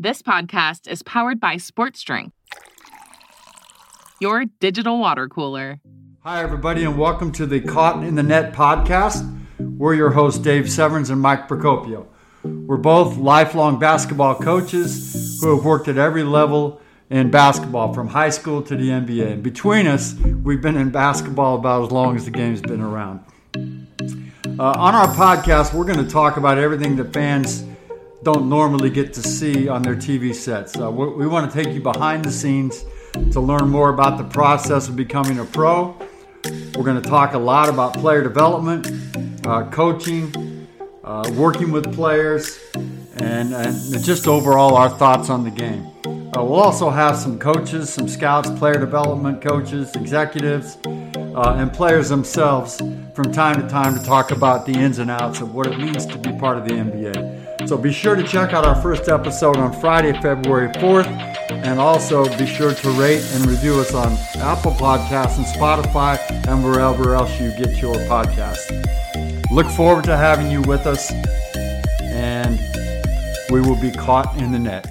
This podcast is powered by Sports Drink, your digital water cooler. Hi, everybody, and welcome to the Caught in the Net podcast. We're your hosts, Dave Severns and Mike Procopio. We're both lifelong basketball coaches who have worked at every level in basketball, from high school to the NBA. And between us, we've been in basketball about as long as the game's been around. Uh, on our podcast, we're going to talk about everything that fans don't normally get to see on their TV sets. Uh, we, want to take you behind the scenes to learn more about the process of becoming a pro. We're going to talk a lot about player development, uh, coaching, uh, working with players, and, and, just overall our thoughts on the game. Uh, we'll also have some coaches, some scouts, player development coaches, executives, uh, and players themselves from time to time to talk about the ins and outs of what it means to be part of the NBA. So be sure to check out our first episode on Friday, February 4th, and also be sure to rate and review us on Apple Podcasts and Spotify and wherever else you get your podcasts. Look forward to having you with us, and we will be caught in the net.